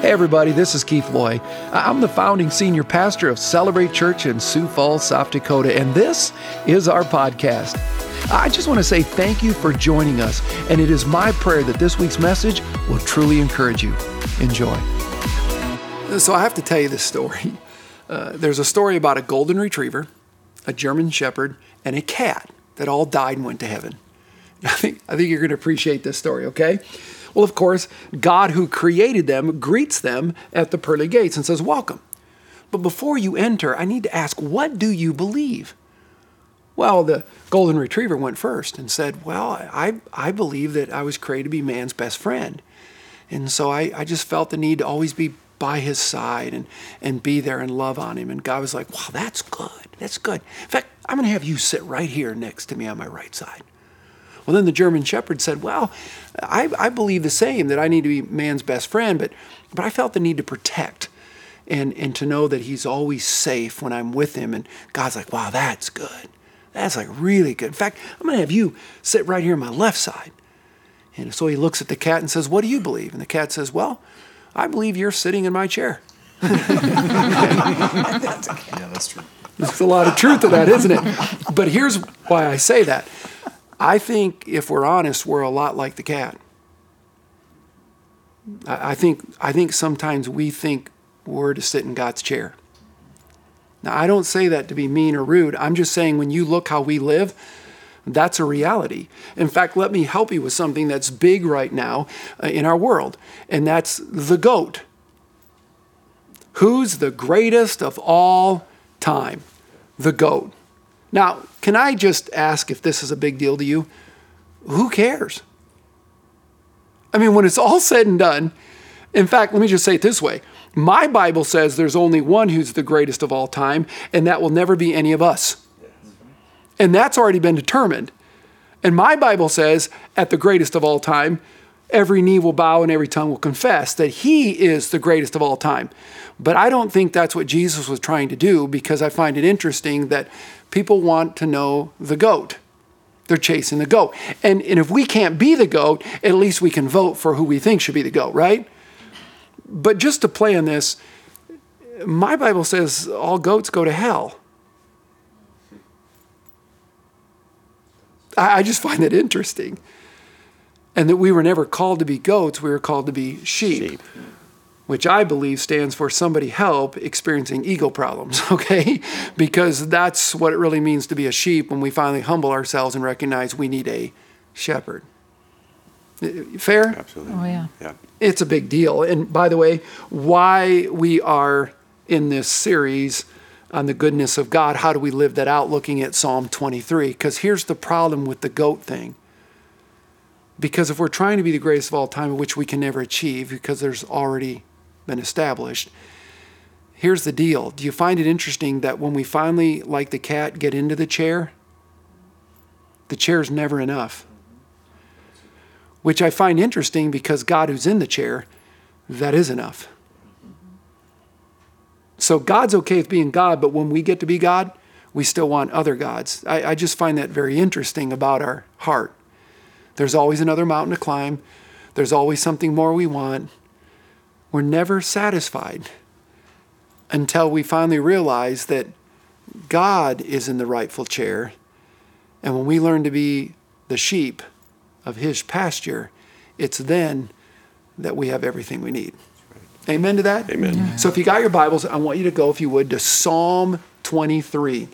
Hey, everybody, this is Keith Loy. I'm the founding senior pastor of Celebrate Church in Sioux Falls, South Dakota, and this is our podcast. I just want to say thank you for joining us, and it is my prayer that this week's message will truly encourage you. Enjoy. So, I have to tell you this story. Uh, there's a story about a golden retriever, a German shepherd, and a cat that all died and went to heaven. I think, I think you're going to appreciate this story, okay? Well, of course, God who created them greets them at the pearly gates and says, Welcome. But before you enter, I need to ask, what do you believe? Well, the golden retriever went first and said, Well, I, I believe that I was created to be man's best friend. And so I, I just felt the need to always be by his side and, and be there and love on him. And God was like, Wow, that's good. That's good. In fact, I'm going to have you sit right here next to me on my right side. Well, then the German shepherd said, Well, I, I believe the same, that I need to be man's best friend, but, but I felt the need to protect and, and to know that he's always safe when I'm with him. And God's like, Wow, that's good. That's like really good. In fact, I'm going to have you sit right here on my left side. And so he looks at the cat and says, What do you believe? And the cat says, Well, I believe you're sitting in my chair. yeah, that's true. There's a lot of truth to that, isn't it? But here's why I say that. I think if we're honest, we're a lot like the cat. I think, I think sometimes we think we're to sit in God's chair. Now, I don't say that to be mean or rude. I'm just saying when you look how we live, that's a reality. In fact, let me help you with something that's big right now uh, in our world, and that's the goat. Who's the greatest of all time? The goat. Now, can I just ask if this is a big deal to you? Who cares? I mean, when it's all said and done, in fact, let me just say it this way my Bible says there's only one who's the greatest of all time, and that will never be any of us. And that's already been determined. And my Bible says, at the greatest of all time, every knee will bow and every tongue will confess that he is the greatest of all time. But I don't think that's what Jesus was trying to do because I find it interesting that people want to know the goat. They're chasing the goat. And, and if we can't be the goat, at least we can vote for who we think should be the goat, right? But just to play on this, my Bible says all goats go to hell. I, I just find that interesting. And that we were never called to be goats, we were called to be sheep. sheep which I believe stands for somebody help experiencing ego problems, okay? Because that's what it really means to be a sheep when we finally humble ourselves and recognize we need a shepherd. Fair? Absolutely. Oh, yeah. Yeah. It's a big deal. And by the way, why we are in this series on the goodness of God, how do we live that out looking at Psalm 23? Because here's the problem with the goat thing. Because if we're trying to be the greatest of all time, which we can never achieve because there's already been established. Here's the deal Do you find it interesting that when we finally, like the cat, get into the chair, the chair's never enough? Which I find interesting because God, who's in the chair, that is enough. So God's okay with being God, but when we get to be God, we still want other gods. I, I just find that very interesting about our heart. There's always another mountain to climb, there's always something more we want. We're never satisfied until we finally realize that God is in the rightful chair. And when we learn to be the sheep of His pasture, it's then that we have everything we need. Amen to that? Amen. So if you got your Bibles, I want you to go, if you would, to Psalm 23.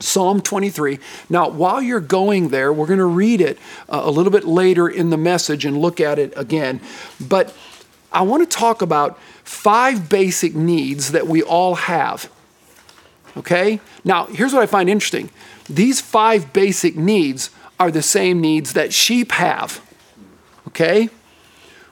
Psalm 23. Now, while you're going there, we're going to read it uh, a little bit later in the message and look at it again. But I want to talk about five basic needs that we all have. Okay? Now, here's what I find interesting these five basic needs are the same needs that sheep have. Okay?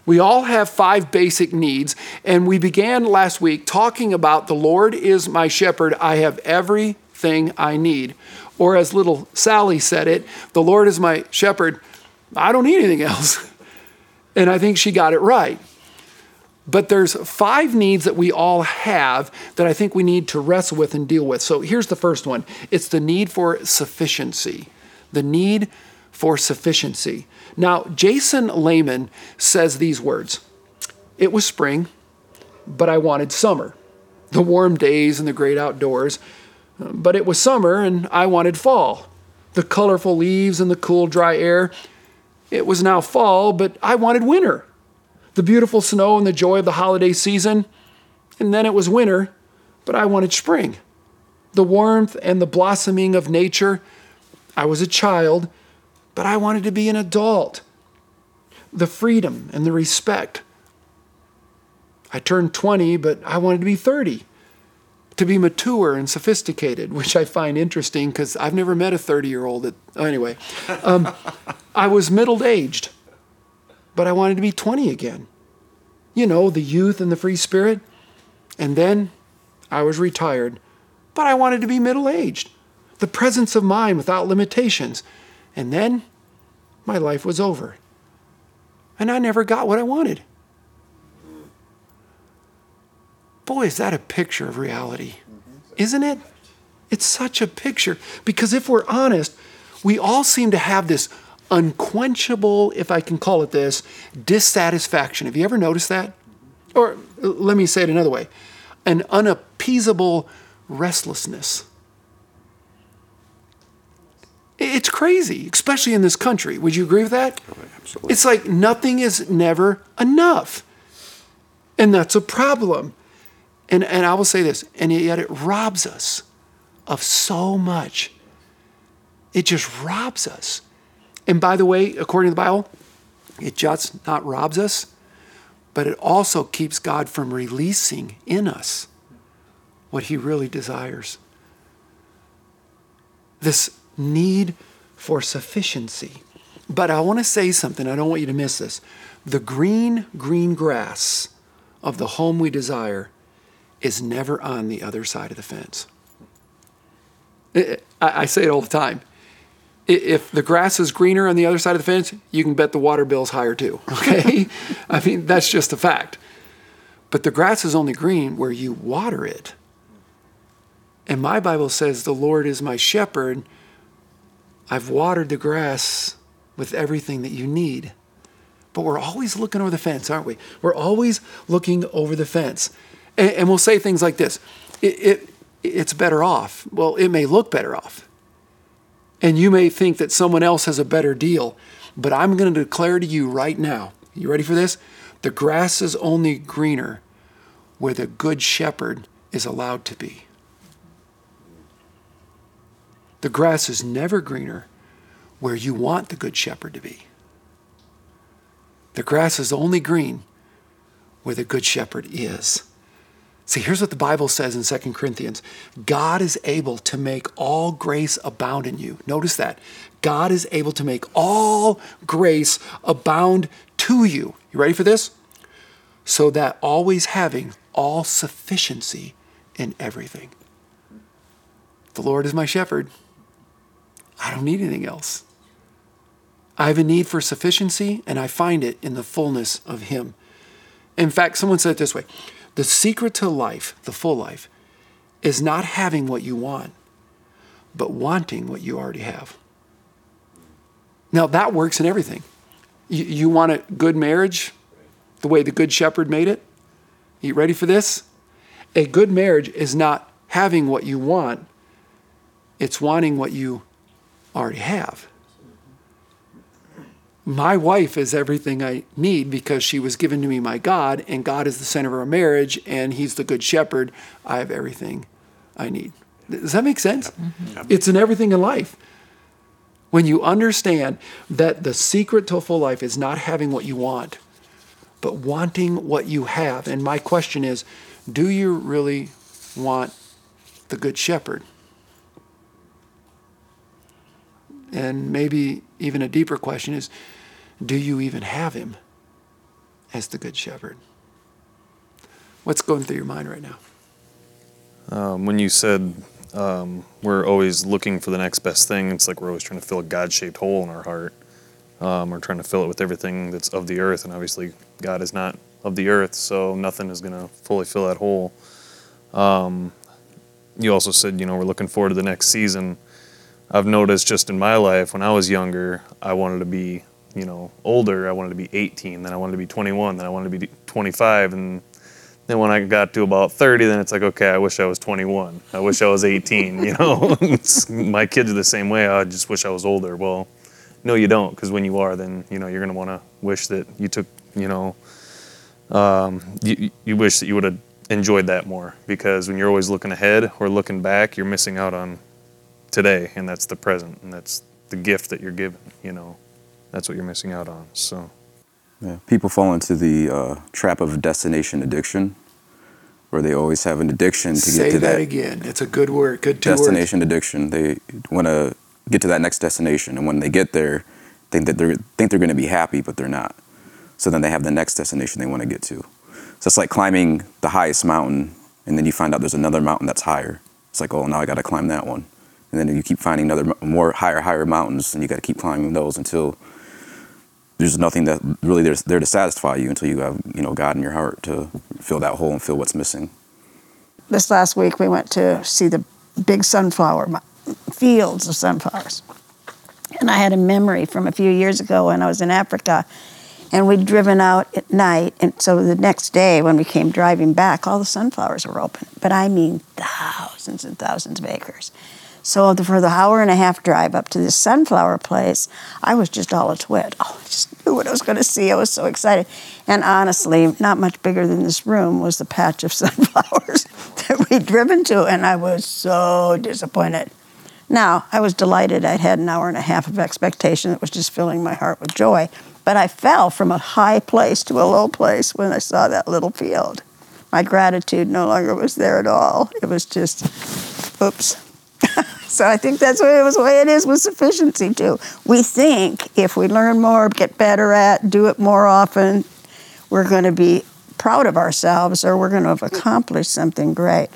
We all have five basic needs, and we began last week talking about the Lord is my shepherd, I have everything I need. Or as little Sally said it, the Lord is my shepherd, I don't need anything else. And I think she got it right. But there's five needs that we all have that I think we need to wrestle with and deal with. So here's the first one it's the need for sufficiency. The need for sufficiency. Now, Jason Lehman says these words It was spring. but I wanted summer, the warm days and the great outdoors. But it was summer and I wanted fall, the colorful leaves and the cool, dry air. It was now fall, but I wanted winter, the beautiful snow and the joy of the holiday season. And then it was winter, but I wanted spring, the warmth and the blossoming of nature. I was a child, but I wanted to be an adult, the freedom and the respect. I turned 20, but I wanted to be 30 to be mature and sophisticated, which I find interesting because I've never met a 30 year old. Anyway, um, I was middle aged, but I wanted to be 20 again. You know, the youth and the free spirit. And then I was retired, but I wanted to be middle aged, the presence of mind without limitations. And then my life was over. And I never got what I wanted. Boy, is that a picture of reality, isn't it? It's such a picture because if we're honest, we all seem to have this unquenchable, if I can call it this, dissatisfaction. Have you ever noticed that? Or let me say it another way an unappeasable restlessness. It's crazy, especially in this country. Would you agree with that? Oh, absolutely. It's like nothing is never enough. And that's a problem. And, and I will say this, and yet it robs us of so much. It just robs us. And by the way, according to the Bible, it just not robs us, but it also keeps God from releasing in us what He really desires. This need for sufficiency. But I want to say something, I don't want you to miss this. The green, green grass of the home we desire is never on the other side of the fence. I say it all the time. If the grass is greener on the other side of the fence, you can bet the water bill's higher too. Okay? I mean, that's just a fact. But the grass is only green where you water it. And my Bible says, The Lord is my shepherd. I've watered the grass with everything that you need. But we're always looking over the fence, aren't we? We're always looking over the fence. And, and we'll say things like this it, it, it's better off. Well, it may look better off. And you may think that someone else has a better deal. But I'm going to declare to you right now you ready for this? The grass is only greener where the good shepherd is allowed to be. The grass is never greener where you want the good shepherd to be. The grass is only green where the good shepherd is. See, here's what the Bible says in 2 Corinthians God is able to make all grace abound in you. Notice that. God is able to make all grace abound to you. You ready for this? So that always having all sufficiency in everything. The Lord is my shepherd. I don't need anything else. I have a need for sufficiency, and I find it in the fullness of Him. In fact, someone said it this way the secret to life, the full life, is not having what you want, but wanting what you already have. Now, that works in everything. You, you want a good marriage, the way the Good Shepherd made it? You ready for this? A good marriage is not having what you want, it's wanting what you already have my wife is everything I need because she was given to me by God, and God is the center of our marriage, and He's the good shepherd. I have everything I need. Does that make sense? Mm-hmm. It's in everything in life. When you understand that the secret to a full life is not having what you want, but wanting what you have. And my question is do you really want the good shepherd? And maybe even a deeper question is do you even have him as the good shepherd? What's going through your mind right now? Um, when you said um, we're always looking for the next best thing, it's like we're always trying to fill a God shaped hole in our heart. Um, we're trying to fill it with everything that's of the earth, and obviously, God is not of the earth, so nothing is going to fully fill that hole. Um, you also said, you know, we're looking forward to the next season. I've noticed just in my life when I was younger, I wanted to be, you know, older. I wanted to be 18, then I wanted to be 21, then I wanted to be 25, and Then when I got to about 30, then it's like, okay, I wish I was 21. I wish I was 18. You know, my kids are the same way. I just wish I was older. Well, no, you don't, because when you are, then you know you're gonna want to wish that you took, you know, um, you, you wish that you would have enjoyed that more. Because when you're always looking ahead or looking back, you're missing out on today, and that's the present, and that's the gift that you're given. You know, that's what you're missing out on. So. Yeah. People fall into the uh, trap of destination addiction, where they always have an addiction to Say get to that, that, again. It's a good word. Good two destination addiction. They want to get to that next destination, and when they get there, think that they're think they're going to be happy, but they're not. So then they have the next destination they want to get to. So it's like climbing the highest mountain, and then you find out there's another mountain that's higher. It's like, oh, now I got to climb that one, and then you keep finding other more higher, higher mountains, and you got to keep climbing those until there's nothing that really there's there to satisfy you until you have you know God in your heart to fill that hole and fill what's missing. This last week we went to see the big sunflower fields of sunflowers. And I had a memory from a few years ago when I was in Africa and we'd driven out at night and so the next day when we came driving back all the sunflowers were open. But I mean thousands and thousands of acres. So for the hour and a half drive up to this sunflower place, I was just all a twit. Oh, I just knew what I was going to see. I was so excited. And honestly, not much bigger than this room was the patch of sunflowers that we'd driven to, and I was so disappointed. Now, I was delighted. I'd had an hour and a half of expectation that was just filling my heart with joy. But I fell from a high place to a low place when I saw that little field. My gratitude no longer was there at all. It was just, oops. so I think that's what it was way it is with sufficiency too. We think if we learn more, get better at, do it more often, we're going to be proud of ourselves or we're going to have accomplished something great.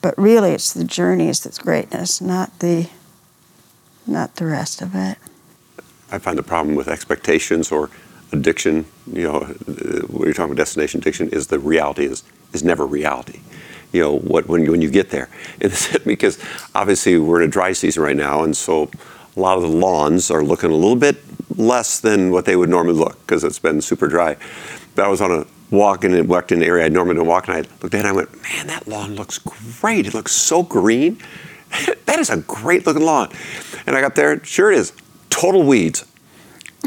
But really it's the journey is that's greatness, not the not the rest of it. I find the problem with expectations or addiction, you know, uh, when you're talking about destination addiction, is the reality is is never reality. You know, what when you, when you get there, because obviously we're in a dry season right now, and so a lot of the lawns are looking a little bit less than what they would normally look because it's been super dry. But I was on a walk and walked in an area I normally don't walk, and I looked at it and I went, man, that lawn looks great. It looks so green. that is a great looking lawn. And I got there, sure it is, total weeds.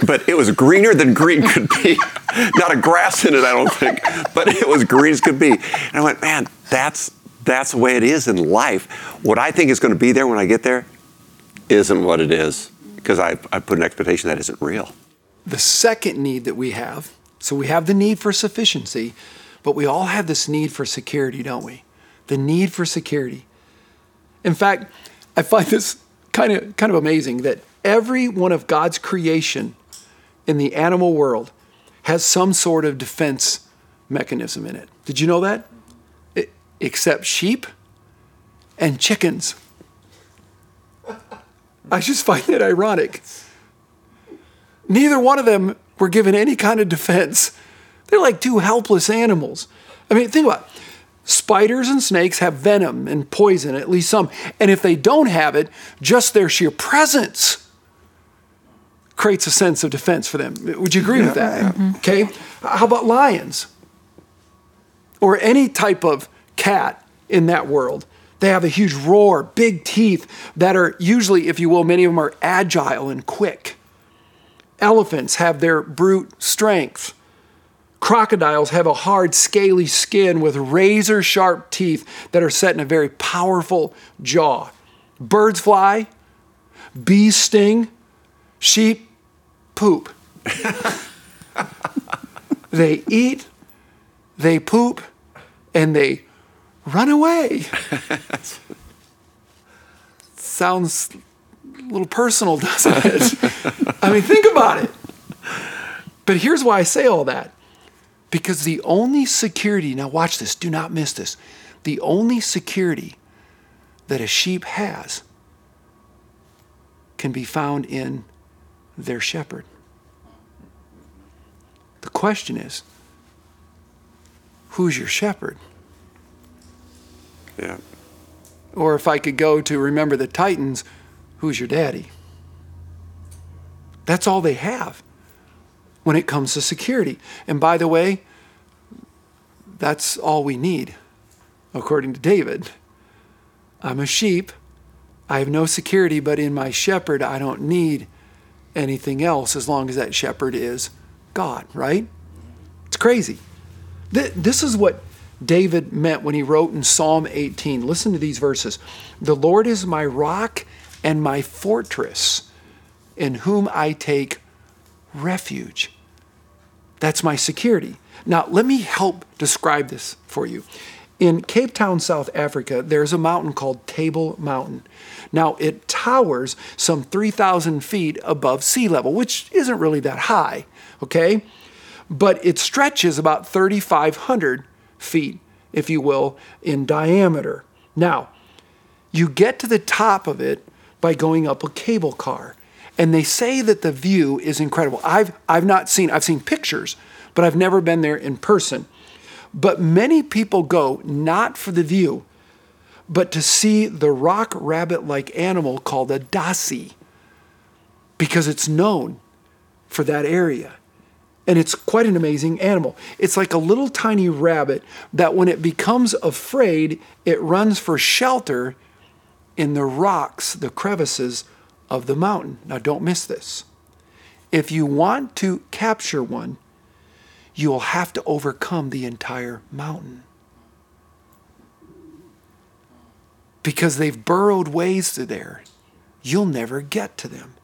But it was greener than green could be. Not a grass in it, I don't think, but it was green as could be. And I went, man, that's that's the way it is in life. What I think is going to be there when I get there isn't what it is because I, I put an expectation that isn't real. The second need that we have so we have the need for sufficiency, but we all have this need for security, don't we? The need for security. In fact, I find this kind of kind of amazing that every one of God's creation in the animal world has some sort of defense mechanism in it. Did you know that? It, except sheep and chickens. I just find that ironic. Neither one of them were given any kind of defense. They're like two helpless animals. I mean, think about it. Spiders and snakes have venom and poison, at least some. And if they don't have it, just their sheer presence creates a sense of defense for them. Would you agree with that? Okay. How about lions? Or any type of cat in that world. They have a huge roar, big teeth that are usually, if you will, many of them are agile and quick. Elephants have their brute strength. Crocodiles have a hard, scaly skin with razor sharp teeth that are set in a very powerful jaw. Birds fly, bees sting, sheep poop. they eat, they poop, and they run away. Sounds a little personal, doesn't it? I mean, think about it. But here's why I say all that. Because the only security, now watch this, do not miss this. The only security that a sheep has can be found in their shepherd. The question is who's your shepherd? Yeah. Or if I could go to remember the Titans, who's your daddy? That's all they have when it comes to security. And by the way, that's all we need, according to David. I'm a sheep. I have no security, but in my shepherd, I don't need anything else as long as that shepherd is God, right? It's crazy. This is what David meant when he wrote in Psalm 18. Listen to these verses The Lord is my rock and my fortress, in whom I take refuge. That's my security. Now, let me help describe this for you. In Cape Town, South Africa, there's a mountain called Table Mountain. Now, it towers some 3,000 feet above sea level, which isn't really that high, okay? But it stretches about 3,500 feet, if you will, in diameter. Now, you get to the top of it by going up a cable car. And they say that the view is incredible. I've, I've not seen, I've seen pictures, but I've never been there in person. But many people go not for the view, but to see the rock rabbit like animal called a dassie, because it's known for that area. And it's quite an amazing animal. It's like a little tiny rabbit that when it becomes afraid, it runs for shelter in the rocks, the crevices of the mountain. Now, don't miss this. If you want to capture one, you will have to overcome the entire mountain. Because they've burrowed ways through there. You'll never get to them.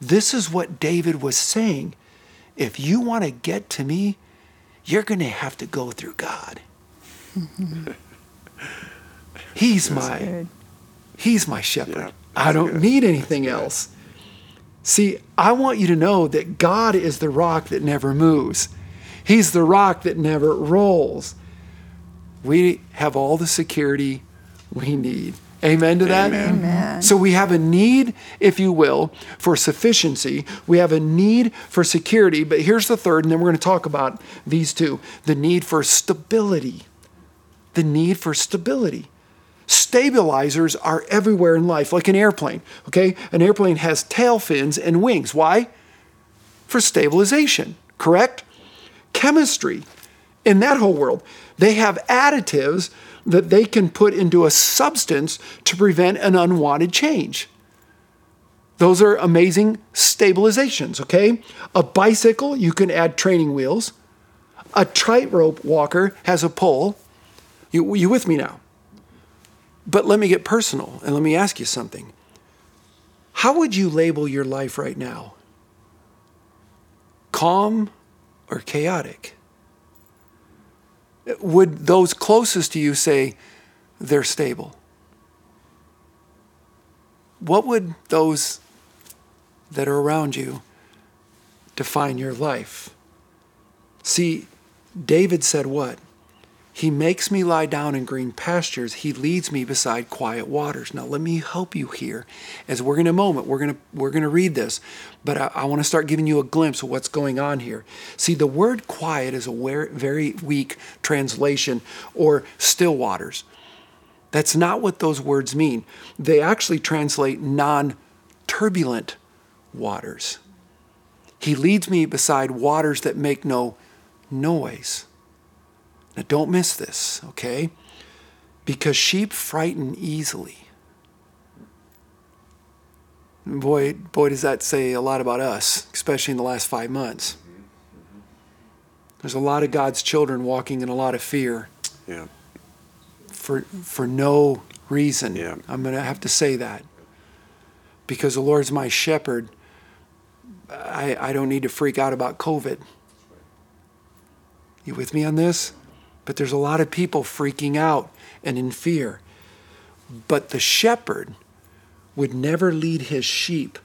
This is what David was saying. If you want to get to me, you're going to have to go through God. He's my good. He's my shepherd. Yeah, I don't good. need anything else. See, I want you to know that God is the rock that never moves. He's the rock that never rolls. We have all the security we need. Amen to that? Amen. Amen. So we have a need, if you will, for sufficiency. We have a need for security. But here's the third, and then we're going to talk about these two the need for stability. The need for stability. Stabilizers are everywhere in life, like an airplane. Okay? An airplane has tail fins and wings. Why? For stabilization, correct? chemistry in that whole world. They have additives that they can put into a substance to prevent an unwanted change. Those are amazing stabilizations, okay? A bicycle, you can add training wheels. A tightrope walker has a pole. You, you with me now? But let me get personal and let me ask you something. How would you label your life right now? Calm, or chaotic? Would those closest to you say they're stable? What would those that are around you define your life? See, David said what? He makes me lie down in green pastures. He leads me beside quiet waters. Now let me help you here. As we're in a moment, we're gonna we're gonna read this, but I, I want to start giving you a glimpse of what's going on here. See, the word quiet is a very weak translation or still waters. That's not what those words mean. They actually translate non-turbulent waters. He leads me beside waters that make no noise. Now, don't miss this, okay? Because sheep frighten easily. Boy, boy, does that say a lot about us, especially in the last five months. There's a lot of God's children walking in a lot of fear. Yeah. For for no reason. Yeah. I'm going to have to say that. Because the Lord's my shepherd. I, I don't need to freak out about COVID. You with me on this? But there's a lot of people freaking out and in fear. But the shepherd would never lead his sheep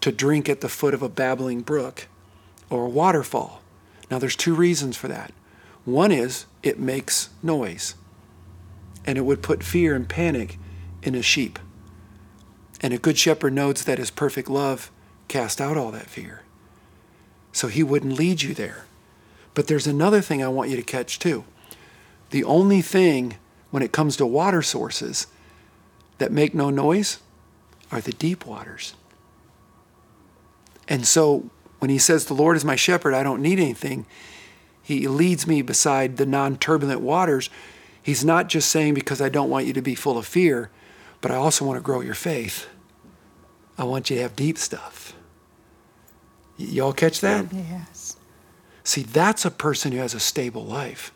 to drink at the foot of a babbling brook or a waterfall. Now, there's two reasons for that. One is it makes noise, and it would put fear and panic in a sheep. And a good shepherd knows that his perfect love cast out all that fear. So he wouldn't lead you there. But there's another thing I want you to catch too. The only thing when it comes to water sources that make no noise are the deep waters. And so when he says, The Lord is my shepherd, I don't need anything, He leads me beside the non turbulent waters. He's not just saying because I don't want you to be full of fear, but I also want to grow your faith. I want you to have deep stuff. Y- y'all catch that? Yes. See, that's a person who has a stable life,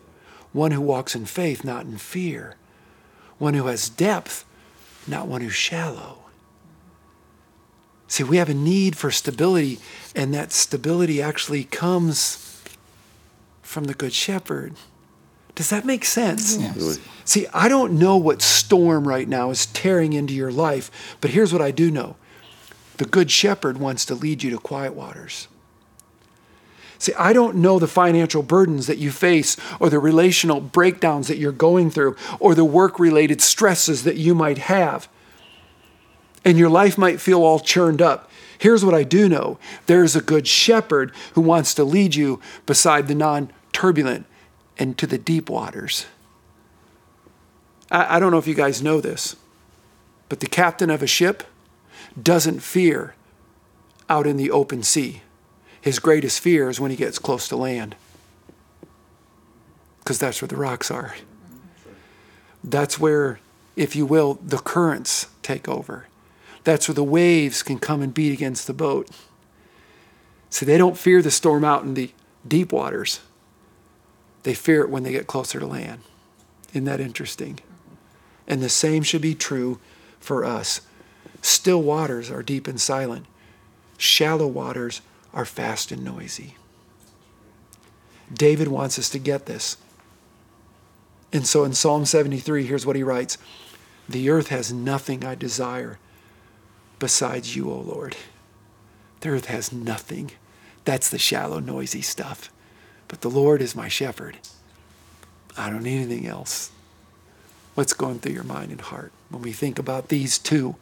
one who walks in faith, not in fear, one who has depth, not one who's shallow. See, we have a need for stability, and that stability actually comes from the Good Shepherd. Does that make sense? Yes. See, I don't know what storm right now is tearing into your life, but here's what I do know the Good Shepherd wants to lead you to quiet waters. See, I don't know the financial burdens that you face or the relational breakdowns that you're going through or the work related stresses that you might have. And your life might feel all churned up. Here's what I do know there's a good shepherd who wants to lead you beside the non turbulent and to the deep waters. I, I don't know if you guys know this, but the captain of a ship doesn't fear out in the open sea. His greatest fear is when he gets close to land, because that's where the rocks are. That's where, if you will, the currents take over. That's where the waves can come and beat against the boat. See, they don't fear the storm out in the deep waters. They fear it when they get closer to land. Isn't that interesting? And the same should be true for us. Still waters are deep and silent. Shallow waters are fast and noisy. David wants us to get this. And so in Psalm 73, here's what he writes The earth has nothing I desire besides you, O Lord. The earth has nothing. That's the shallow, noisy stuff. But the Lord is my shepherd. I don't need anything else. What's going through your mind and heart when we think about these two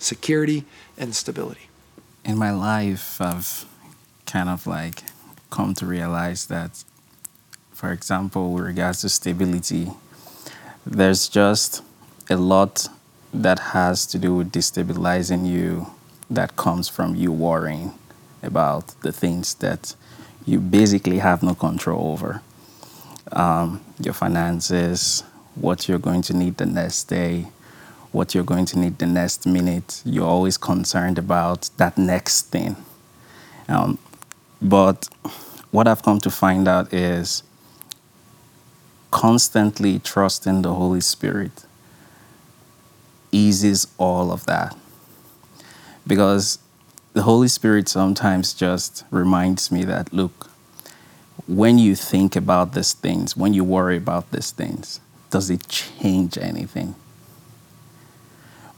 security and stability? in my life, I've kind of like come to realize that, for example, with regards to stability, there's just a lot that has to do with destabilizing you that comes from you worrying about the things that you basically have no control over. Um, your finances, what you're going to need the next day, what you're going to need the next minute. You're always concerned about that next thing. Um, but what I've come to find out is constantly trusting the Holy Spirit eases all of that. Because the Holy Spirit sometimes just reminds me that, look, when you think about these things, when you worry about these things, does it change anything?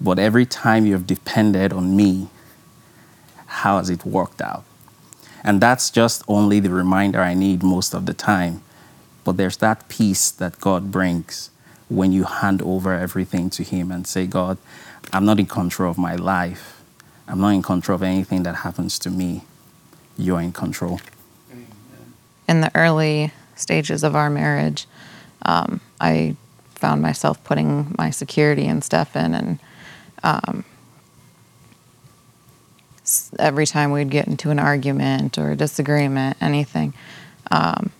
But every time you've depended on me, how has it worked out? And that's just only the reminder I need most of the time. But there's that peace that God brings when you hand over everything to Him and say, God, I'm not in control of my life. I'm not in control of anything that happens to me. You're in control. in the early stages of our marriage, um, I found myself putting my security and stuff in and um, every time we'd get into an argument or a disagreement, anything, um,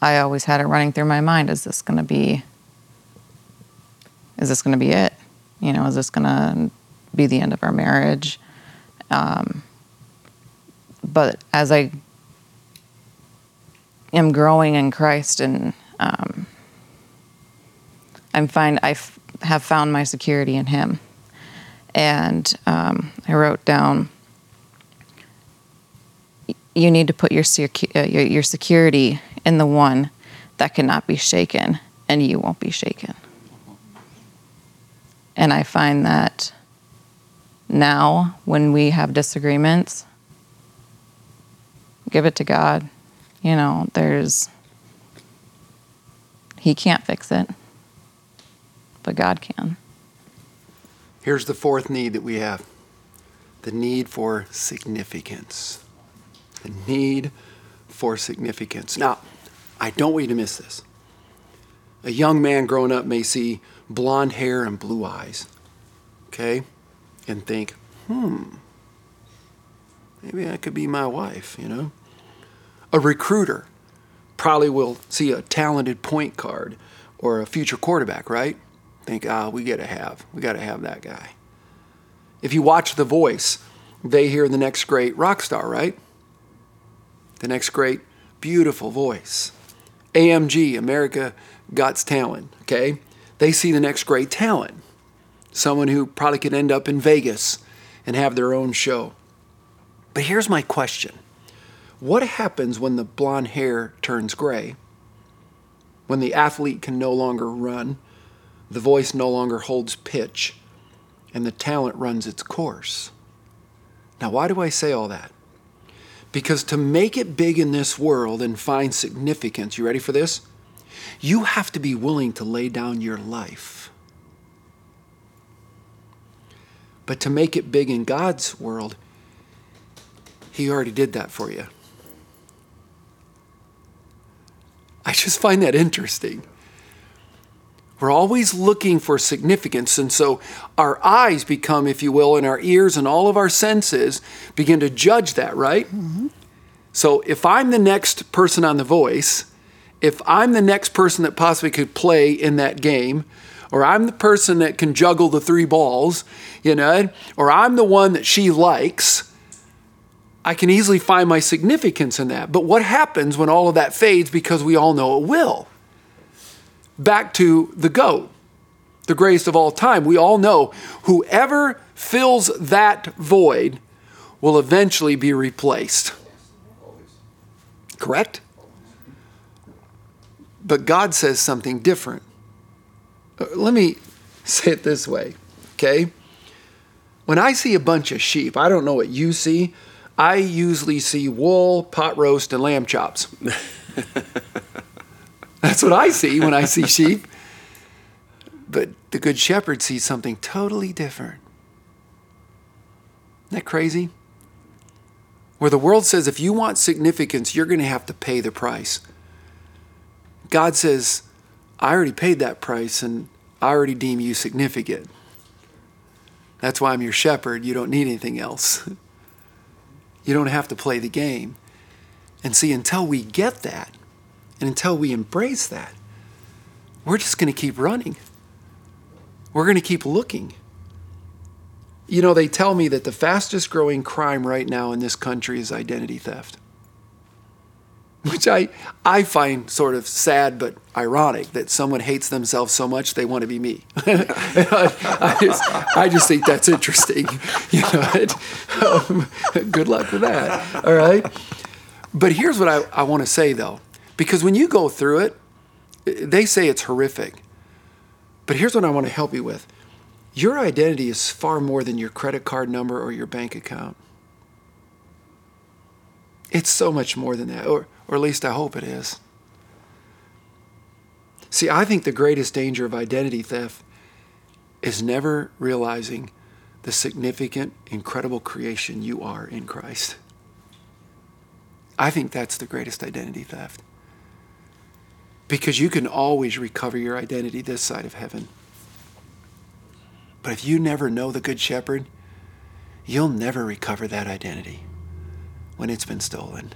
I always had it running through my mind: Is this going to be? Is this going to be it? You know, is this going to be the end of our marriage? Um, but as I am growing in Christ and um, I'm find I f- have found my security in Him. And um, I wrote down, you need to put your, secu- uh, your your security in the one that cannot be shaken, and you won't be shaken. And I find that now, when we have disagreements, give it to God. You know, there's, He can't fix it, but God can. Here's the fourth need that we have the need for significance. The need for significance. Now, I don't want you to miss this. A young man growing up may see blonde hair and blue eyes, okay, and think, hmm, maybe that could be my wife, you know? A recruiter probably will see a talented point guard or a future quarterback, right? Think, ah, we got to have, we got to have that guy. If you watch The Voice, they hear the next great rock star, right? The next great, beautiful voice. AMG, America Got Talent, okay? They see the next great talent. Someone who probably could end up in Vegas and have their own show. But here's my question What happens when the blonde hair turns gray? When the athlete can no longer run, the voice no longer holds pitch, and the talent runs its course? Now, why do I say all that? Because to make it big in this world and find significance, you ready for this? You have to be willing to lay down your life. But to make it big in God's world, He already did that for you. I just find that interesting. We're always looking for significance. And so our eyes become, if you will, and our ears and all of our senses begin to judge that, right? Mm-hmm. So if I'm the next person on The Voice, if I'm the next person that possibly could play in that game, or I'm the person that can juggle the three balls, you know, or I'm the one that she likes, I can easily find my significance in that. But what happens when all of that fades because we all know it will? Back to the goat, the greatest of all time. We all know whoever fills that void will eventually be replaced. Correct? But God says something different. Uh, let me say it this way, okay? When I see a bunch of sheep, I don't know what you see. I usually see wool, pot roast, and lamb chops. That's what I see when I see sheep. But the Good Shepherd sees something totally different. Isn't that crazy? Where the world says if you want significance, you're going to have to pay the price. God says, I already paid that price and I already deem you significant. That's why I'm your shepherd. You don't need anything else. You don't have to play the game. And see, until we get that and until we embrace that, we're just going to keep running. We're going to keep looking. You know, they tell me that the fastest growing crime right now in this country is identity theft which I, I find sort of sad but ironic that someone hates themselves so much they want to be me. I, just, I just think that's interesting. You know, um, good luck with that. All right. But here's what I, I want to say though, because when you go through it, they say it's horrific. But here's what I want to help you with your identity is far more than your credit card number or your bank account. It's so much more than that. Or, or at least I hope it is. See, I think the greatest danger of identity theft is never realizing the significant, incredible creation you are in Christ. I think that's the greatest identity theft. Because you can always recover your identity this side of heaven. But if you never know the Good Shepherd, you'll never recover that identity when it's been stolen.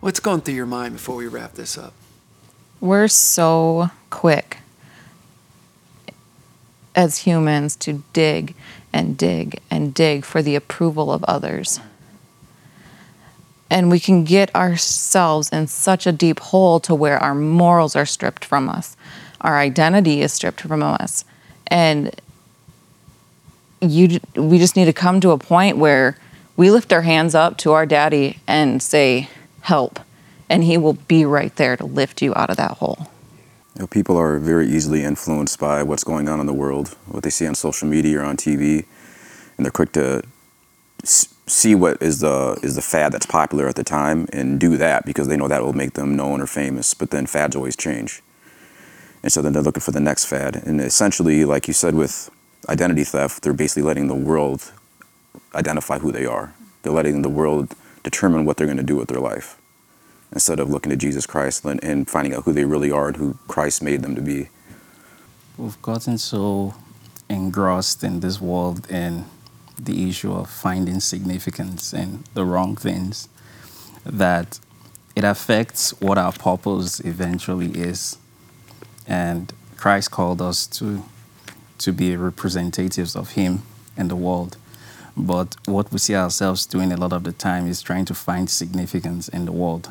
What's going through your mind before we wrap this up? We're so quick as humans to dig and dig and dig for the approval of others. And we can get ourselves in such a deep hole to where our morals are stripped from us, our identity is stripped from us. And you, we just need to come to a point where we lift our hands up to our daddy and say, help, and He will be right there to lift you out of that hole. You know, people are very easily influenced by what's going on in the world, what they see on social media or on TV, and they're quick to see what is the is the fad that's popular at the time and do that because they know that will make them known or famous. But then fads always change, and so then they're looking for the next fad. And essentially, like you said with identity theft, they're basically letting the world identify who they are. They're letting the world determine what they're going to do with their life instead of looking to Jesus Christ and, and finding out who they really are and who Christ made them to be. We've gotten so engrossed in this world and the issue of finding significance in the wrong things that it affects what our purpose eventually is. And Christ called us to to be representatives of him in the world. But what we see ourselves doing a lot of the time is trying to find significance in the world.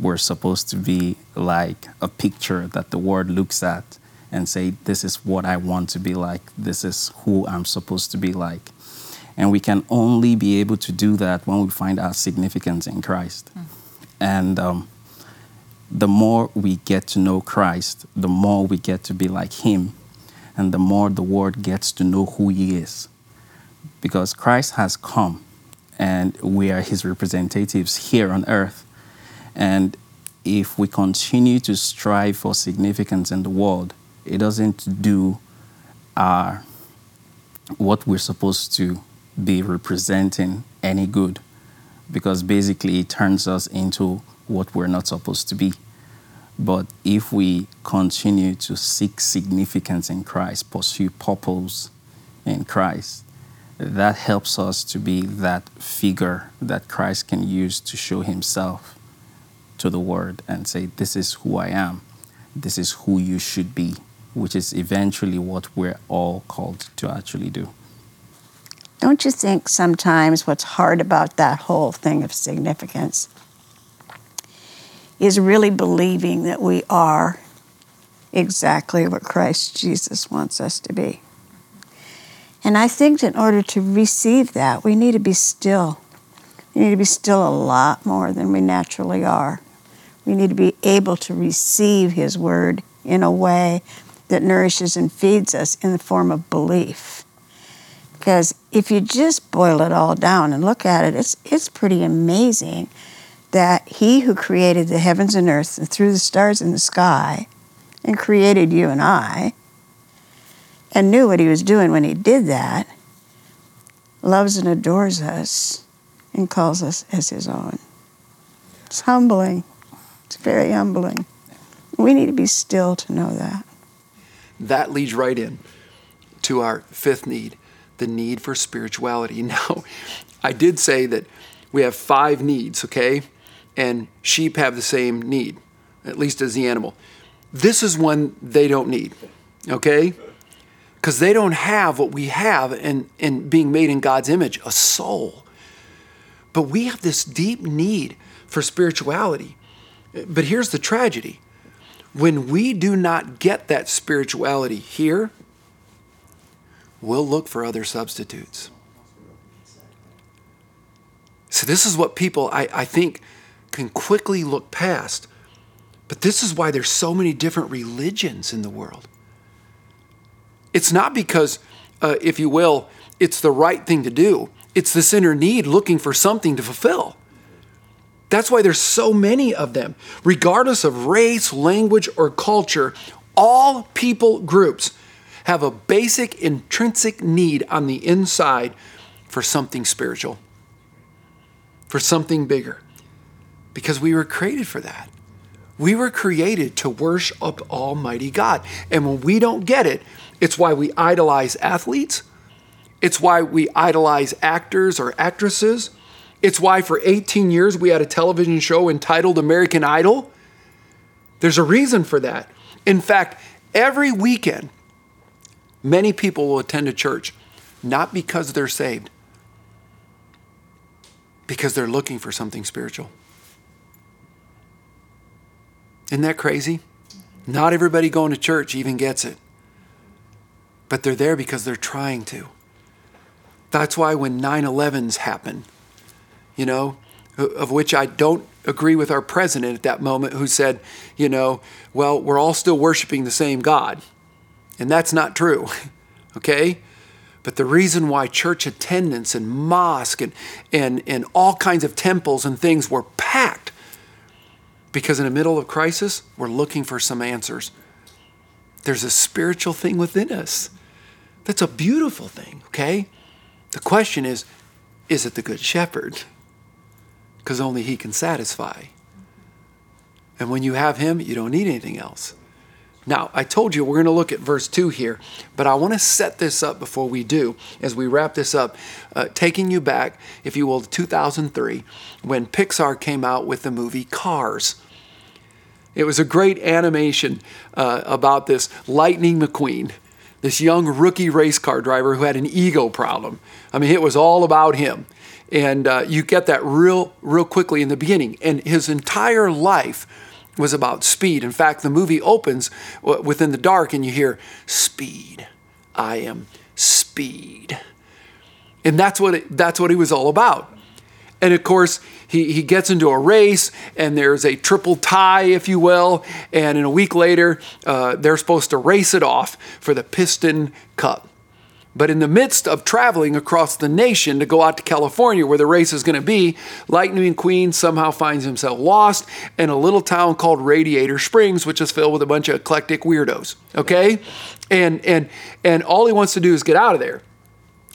We're supposed to be like a picture that the world looks at and say, This is what I want to be like. This is who I'm supposed to be like. And we can only be able to do that when we find our significance in Christ. Mm. And um, the more we get to know Christ, the more we get to be like Him, and the more the world gets to know who He is. Because Christ has come, and we are His representatives here on earth. And if we continue to strive for significance in the world, it doesn't do our what we're supposed to be representing any good because basically it turns us into what we're not supposed to be. But if we continue to seek significance in Christ, pursue purpose in Christ, that helps us to be that figure that Christ can use to show himself to the world and say, This is who I am. This is who you should be, which is eventually what we're all called to actually do. Don't you think sometimes what's hard about that whole thing of significance is really believing that we are exactly what Christ Jesus wants us to be? And I think in order to receive that, we need to be still. We need to be still a lot more than we naturally are. We need to be able to receive His Word in a way that nourishes and feeds us in the form of belief. Because if you just boil it all down and look at it, it's, it's pretty amazing that He who created the heavens and earth and threw the stars in the sky and created you and I and knew what He was doing when He did that loves and adores us and calls us as His own. It's humbling. It's very humbling. We need to be still to know that. That leads right in to our fifth need the need for spirituality. Now, I did say that we have five needs, okay? And sheep have the same need, at least as the animal. This is one they don't need, okay? Because they don't have what we have in, in being made in God's image a soul. But we have this deep need for spirituality. But here's the tragedy when we do not get that spirituality here, we'll look for other substitutes. So, this is what people, I, I think, can quickly look past. But this is why there's so many different religions in the world. It's not because, uh, if you will, it's the right thing to do. It's this inner need looking for something to fulfill. That's why there's so many of them. Regardless of race, language, or culture, all people groups have a basic intrinsic need on the inside for something spiritual, for something bigger, because we were created for that. We were created to worship Almighty God. And when we don't get it, it's why we idolize athletes. It's why we idolize actors or actresses. It's why for 18 years we had a television show entitled American Idol. There's a reason for that. In fact, every weekend Many people will attend a church not because they're saved, because they're looking for something spiritual. Isn't that crazy? Not everybody going to church even gets it, but they're there because they're trying to. That's why when 9 11s happen, you know, of which I don't agree with our president at that moment who said, you know, well, we're all still worshiping the same God. And that's not true, okay? But the reason why church attendance and mosque and, and, and all kinds of temples and things were packed, because in the middle of crisis, we're looking for some answers. There's a spiritual thing within us. That's a beautiful thing, okay? The question is is it the Good Shepherd? Because only He can satisfy. And when you have Him, you don't need anything else. Now, I told you we're going to look at verse 2 here, but I want to set this up before we do, as we wrap this up, uh, taking you back, if you will, to 2003, when Pixar came out with the movie Cars. It was a great animation uh, about this Lightning McQueen, this young rookie race car driver who had an ego problem. I mean, it was all about him. And uh, you get that real, real quickly in the beginning. And his entire life was about speed. In fact, the movie opens within the dark and you hear, Speed. I am speed. And that's what, it, that's what he was all about. And of course, he, he gets into a race, and there's a triple tie, if you will. And in a week later, uh, they're supposed to race it off for the Piston Cup. But in the midst of traveling across the nation to go out to California where the race is going to be, Lightning Queen somehow finds himself lost in a little town called Radiator Springs, which is filled with a bunch of eclectic weirdos. Okay? And and and all he wants to do is get out of there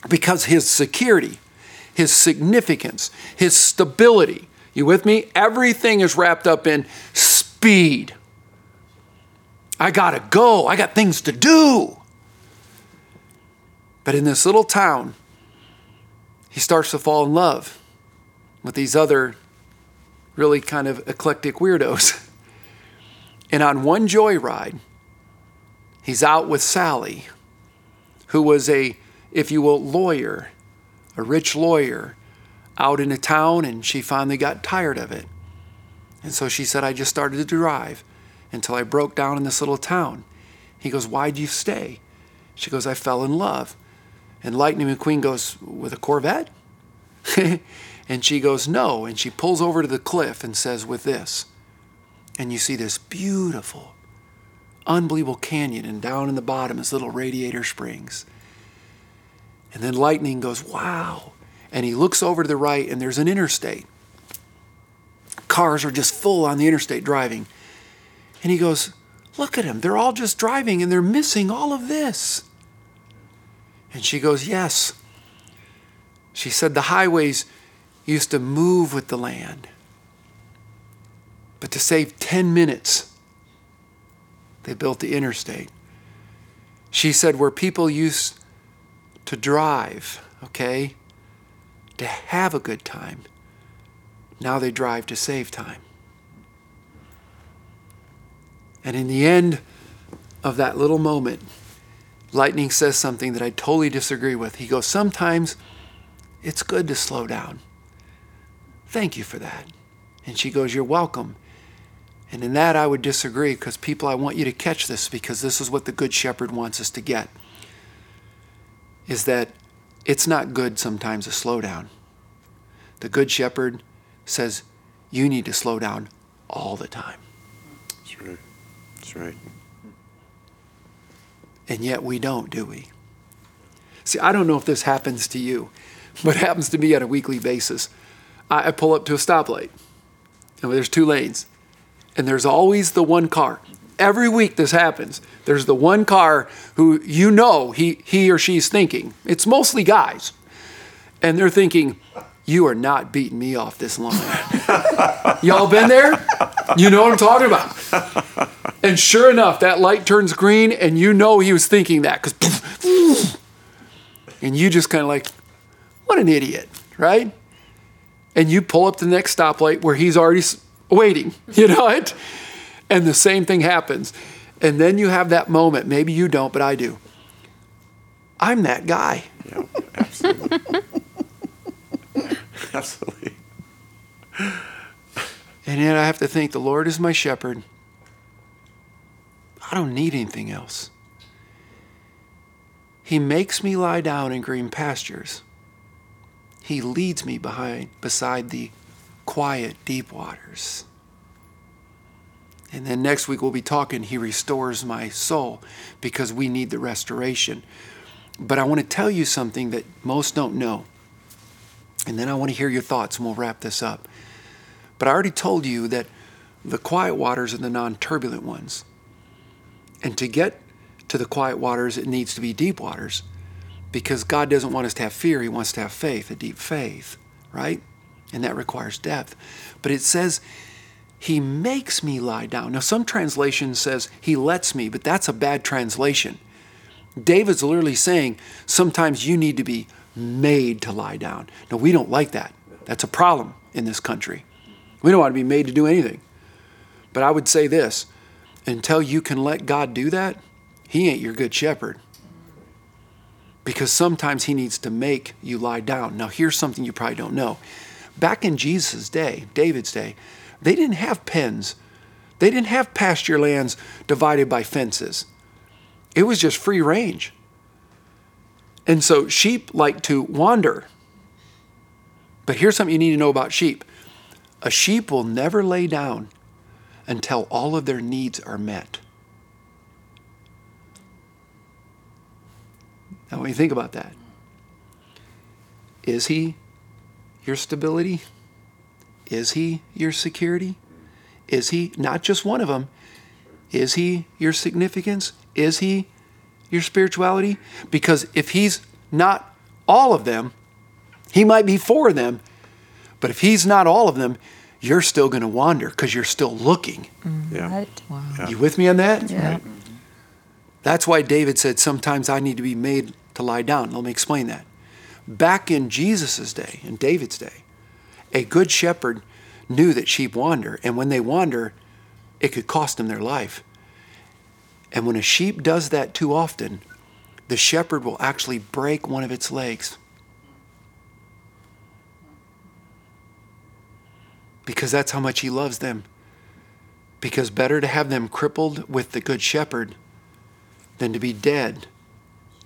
because his security, his significance, his stability, you with me? Everything is wrapped up in speed. I gotta go. I got things to do. But in this little town, he starts to fall in love with these other really kind of eclectic weirdos. And on one joyride, he's out with Sally, who was a, if you will, lawyer, a rich lawyer out in a town, and she finally got tired of it. And so she said, I just started to drive until I broke down in this little town. He goes, Why'd you stay? She goes, I fell in love. And Lightning McQueen goes, With a Corvette? and she goes, No. And she pulls over to the cliff and says, With this. And you see this beautiful, unbelievable canyon, and down in the bottom is little Radiator Springs. And then Lightning goes, Wow. And he looks over to the right, and there's an interstate. Cars are just full on the interstate driving. And he goes, Look at them. They're all just driving, and they're missing all of this. And she goes, Yes. She said the highways used to move with the land. But to save 10 minutes, they built the interstate. She said where people used to drive, okay, to have a good time, now they drive to save time. And in the end of that little moment, Lightning says something that I totally disagree with. He goes, Sometimes it's good to slow down. Thank you for that. And she goes, You're welcome. And in that, I would disagree because people, I want you to catch this because this is what the Good Shepherd wants us to get is that it's not good sometimes to slow down. The Good Shepherd says, You need to slow down all the time. That's right. That's right. And yet we don't, do we? See, I don't know if this happens to you, but it happens to me on a weekly basis. I, pull up to a stoplight, and there's two lanes, and there's always the one car. Every week this happens. There's the one car who you know he, he or she's thinking. It's mostly guys. And they're thinking, you are not beating me off this line. Y'all been there? You know what I'm talking about. And sure enough, that light turns green, and you know he was thinking that because, and you just kind of like, what an idiot, right? And you pull up the next stoplight where he's already waiting, you know it? And the same thing happens. And then you have that moment. Maybe you don't, but I do. I'm that guy. Yeah, absolutely. absolutely. And yet I have to think the Lord is my shepherd. I don't need anything else. He makes me lie down in green pastures. He leads me behind beside the quiet deep waters. And then next week we'll be talking he restores my soul because we need the restoration. But I want to tell you something that most don't know. And then I want to hear your thoughts and we'll wrap this up. But I already told you that the quiet waters are the non turbulent ones. And to get to the quiet waters, it needs to be deep waters because God doesn't want us to have fear. He wants to have faith, a deep faith, right? And that requires depth. But it says He makes me lie down. Now, some translation says he lets me, but that's a bad translation. David's literally saying sometimes you need to be made to lie down. Now, we don't like that. That's a problem in this country. We don't want to be made to do anything. But I would say this until you can let God do that, He ain't your good shepherd. Because sometimes He needs to make you lie down. Now, here's something you probably don't know. Back in Jesus' day, David's day, they didn't have pens, they didn't have pasture lands divided by fences. It was just free range. And so sheep like to wander. But here's something you need to know about sheep a sheep will never lay down until all of their needs are met. Now, when you think about that, is he your stability? Is he your security? Is he not just one of them? Is he your significance? Is he your spirituality? Because if he's not all of them, he might be four of them, but if he's not all of them, you're still going to wander because you're still looking. Mm-hmm. Yeah. Right? Wow. You with me on that? Yeah. That's why David said, Sometimes I need to be made to lie down. Let me explain that. Back in Jesus' day, in David's day, a good shepherd knew that sheep wander, and when they wander, it could cost them their life. And when a sheep does that too often, the shepherd will actually break one of its legs. Because that's how much he loves them. Because better to have them crippled with the good shepherd than to be dead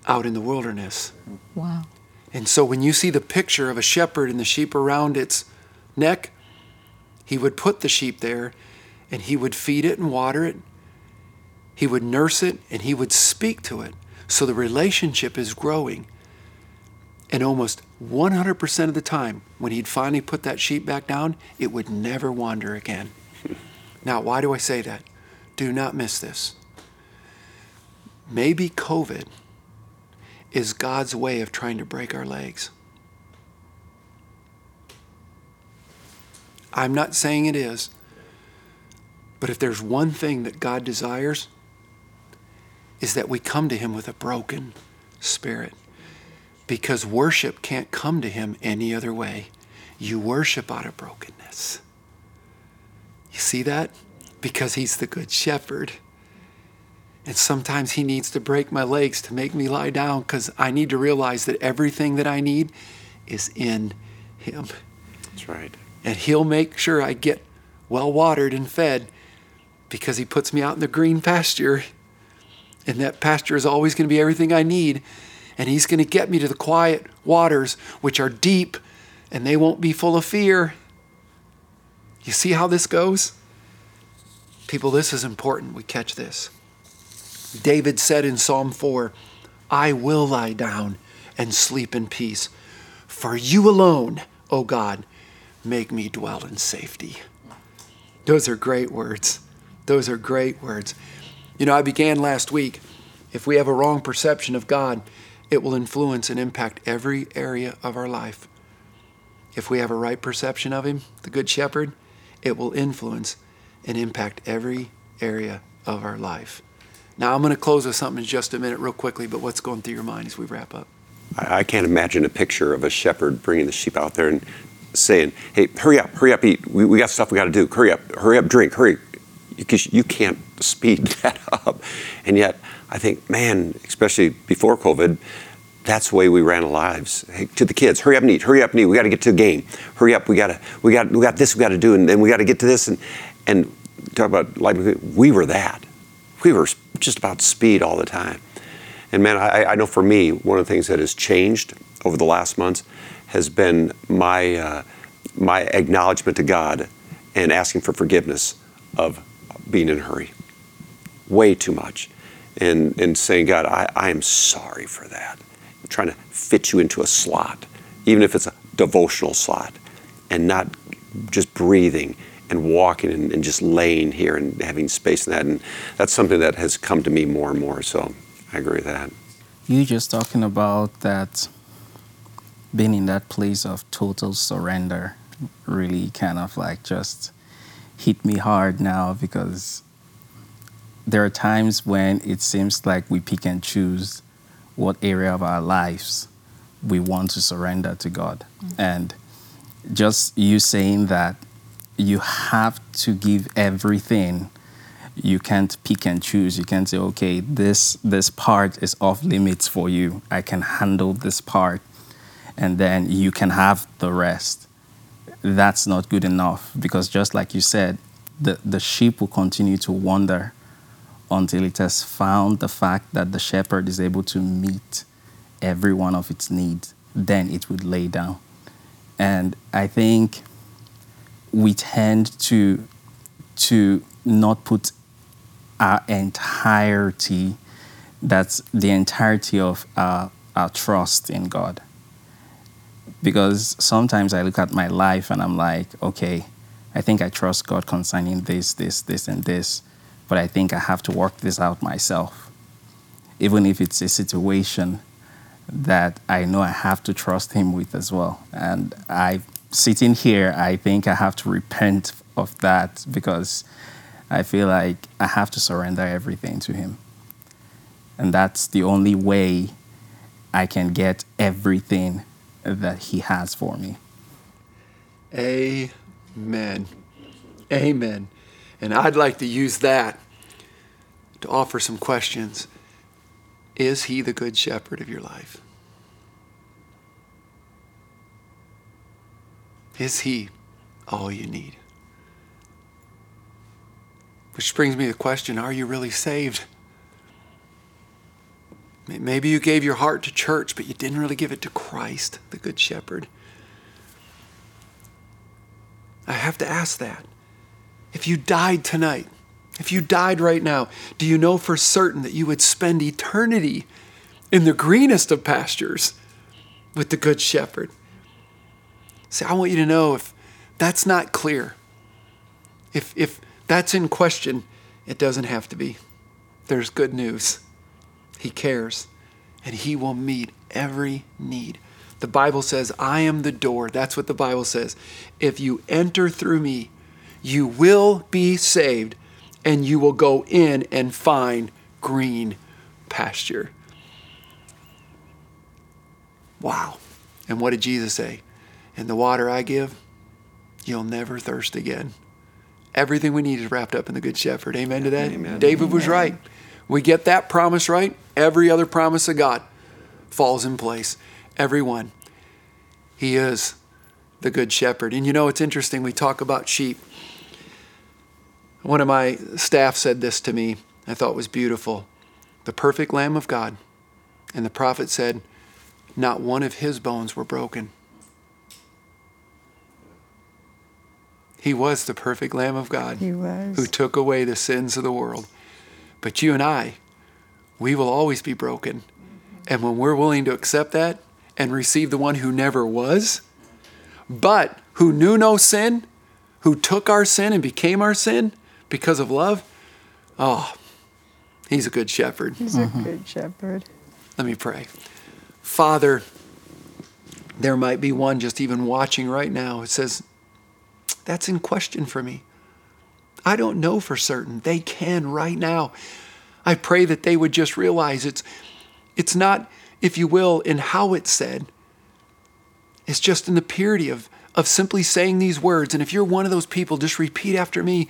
out in the wilderness. Wow. And so when you see the picture of a shepherd and the sheep around its neck, he would put the sheep there and he would feed it and water it. He would nurse it and he would speak to it. So the relationship is growing. And almost 100% of the time, when he'd finally put that sheep back down, it would never wander again. Now, why do I say that? Do not miss this. Maybe COVID is God's way of trying to break our legs. I'm not saying it is, but if there's one thing that God desires, is that we come to Him with a broken spirit. Because worship can't come to Him any other way. You worship out of brokenness. You see that? Because He's the Good Shepherd. And sometimes He needs to break my legs to make me lie down because I need to realize that everything that I need is in Him. That's right. And He'll make sure I get well watered and fed because He puts me out in the green pasture. And that pasture is always going to be everything I need. And He's going to get me to the quiet waters, which are deep and they won't be full of fear. You see how this goes? People, this is important. We catch this. David said in Psalm 4, I will lie down and sleep in peace. For you alone, O God, make me dwell in safety. Those are great words. Those are great words. You know, I began last week. If we have a wrong perception of God, it will influence and impact every area of our life. If we have a right perception of Him, the Good Shepherd, it will influence and impact every area of our life. Now, I'm going to close with something in just a minute, real quickly, but what's going through your mind as we wrap up? I, can't imagine a picture of a shepherd bringing the sheep out there and saying, "Hey, hurry up, hurry up, eat. We, we got stuff we got to do. Hurry up, hurry up, drink, hurry." Because you can't speed that up, and yet I think, man, especially before COVID, that's the way we ran lives. Hey, to the kids, hurry up and eat, hurry up and eat. We got to get to the game. Hurry up, we got to, we got, we got this we got to do, and then we got to get to this, and and talk about like we were that. We were just about speed all the time. And man, I, I know for me, one of the things that has changed over the last months has been my uh, my acknowledgement to God and asking for forgiveness of being in a hurry, way too much, and and saying, God, I, I am sorry for that. I'm trying to fit you into a slot, even if it's a devotional slot, and not just breathing and walking and, and just laying here and having space in that. And that's something that has come to me more and more. So I agree with that. You just talking about that being in that place of total surrender really kind of like just hit me hard now because there are times when it seems like we pick and choose what area of our lives we want to surrender to God. Mm. And just you saying that you have to give everything. You can't pick and choose. You can't say, okay, this this part is off limits for you. I can handle this part, and then you can have the rest. That's not good enough because just like you said, the, the sheep will continue to wander until it has found the fact that the shepherd is able to meet every one of its needs. Then it would lay down. And I think we tend to to not put our entirety that's the entirety of our, our trust in God. Because sometimes I look at my life and I'm like, okay, I think I trust God concerning this, this, this, and this, but I think I have to work this out myself. Even if it's a situation that I know I have to trust Him with as well. And I, sitting here, I think I have to repent of that because I feel like I have to surrender everything to Him. And that's the only way I can get everything that He has for me. Amen. Amen. And I'd like to use that to offer some questions. Is he the good shepherd of your life? Is he all you need? Which brings me to the question are you really saved? Maybe you gave your heart to church, but you didn't really give it to Christ, the Good Shepherd. I have to ask that. If you died tonight, if you died right now, do you know for certain that you would spend eternity in the greenest of pastures with the Good Shepherd? See, I want you to know if that's not clear, if, if that's in question, it doesn't have to be. There's good news. He cares, and He will meet every need. The Bible says, I am the door. That's what the Bible says. If you enter through me, you will be saved, and you will go in and find green pasture. Wow. And what did Jesus say? In the water I give, you'll never thirst again. Everything we need is wrapped up in the Good Shepherd. Amen to that? Amen. David was right. We get that promise right, every other promise of God falls in place. Every one. He is the Good Shepherd. And you know, it's interesting, we talk about sheep. One of my staff said this to me, I thought was beautiful. The perfect Lamb of God. And the prophet said, Not one of his bones were broken. He was the perfect Lamb of God He was. who took away the sins of the world. But you and I, we will always be broken. And when we're willing to accept that and receive the one who never was, but who knew no sin, who took our sin and became our sin because of love, oh, he's a good shepherd. He's a mm-hmm. good shepherd. Let me pray. Father, there might be one just even watching right now. It says, That's in question for me. I don't know for certain. They can right now. I pray that they would just realize it's it's not, if you will, in how it's said. It's just in the purity of, of simply saying these words. And if you're one of those people, just repeat after me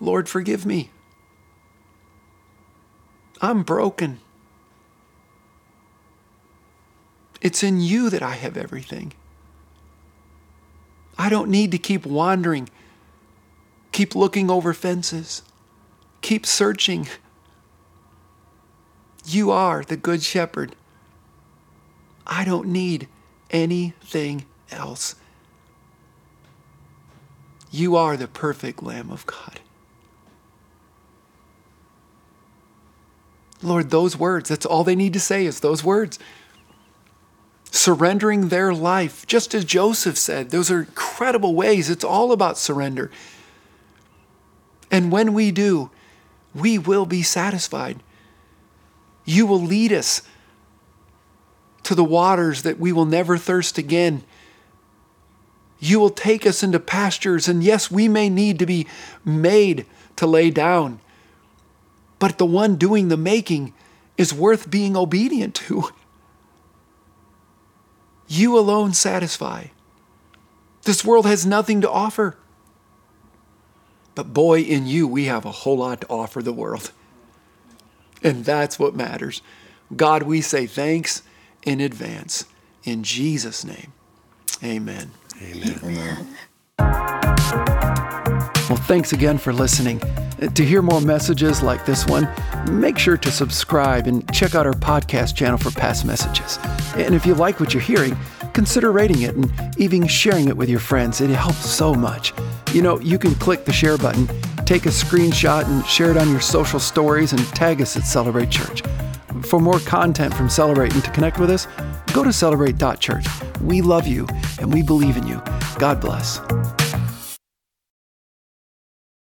Lord, forgive me. I'm broken. It's in you that I have everything. I don't need to keep wandering, keep looking over fences, keep searching. You are the Good Shepherd. I don't need anything else. You are the perfect Lamb of God. Lord, those words, that's all they need to say is those words. Surrendering their life, just as Joseph said, those are incredible ways. It's all about surrender. And when we do, we will be satisfied. You will lead us to the waters that we will never thirst again. You will take us into pastures, and yes, we may need to be made to lay down. But the one doing the making is worth being obedient to. You alone satisfy. This world has nothing to offer. But boy, in you, we have a whole lot to offer the world. And that's what matters. God, we say thanks in advance. In Jesus' name, amen. Amen. Amen. Well, thanks again for listening. Uh, to hear more messages like this one, make sure to subscribe and check out our podcast channel for past messages. And if you like what you're hearing, consider rating it and even sharing it with your friends. It helps so much. You know, you can click the share button, take a screenshot, and share it on your social stories and tag us at Celebrate Church. For more content from Celebrate and to connect with us, go to celebrate.church. We love you and we believe in you. God bless.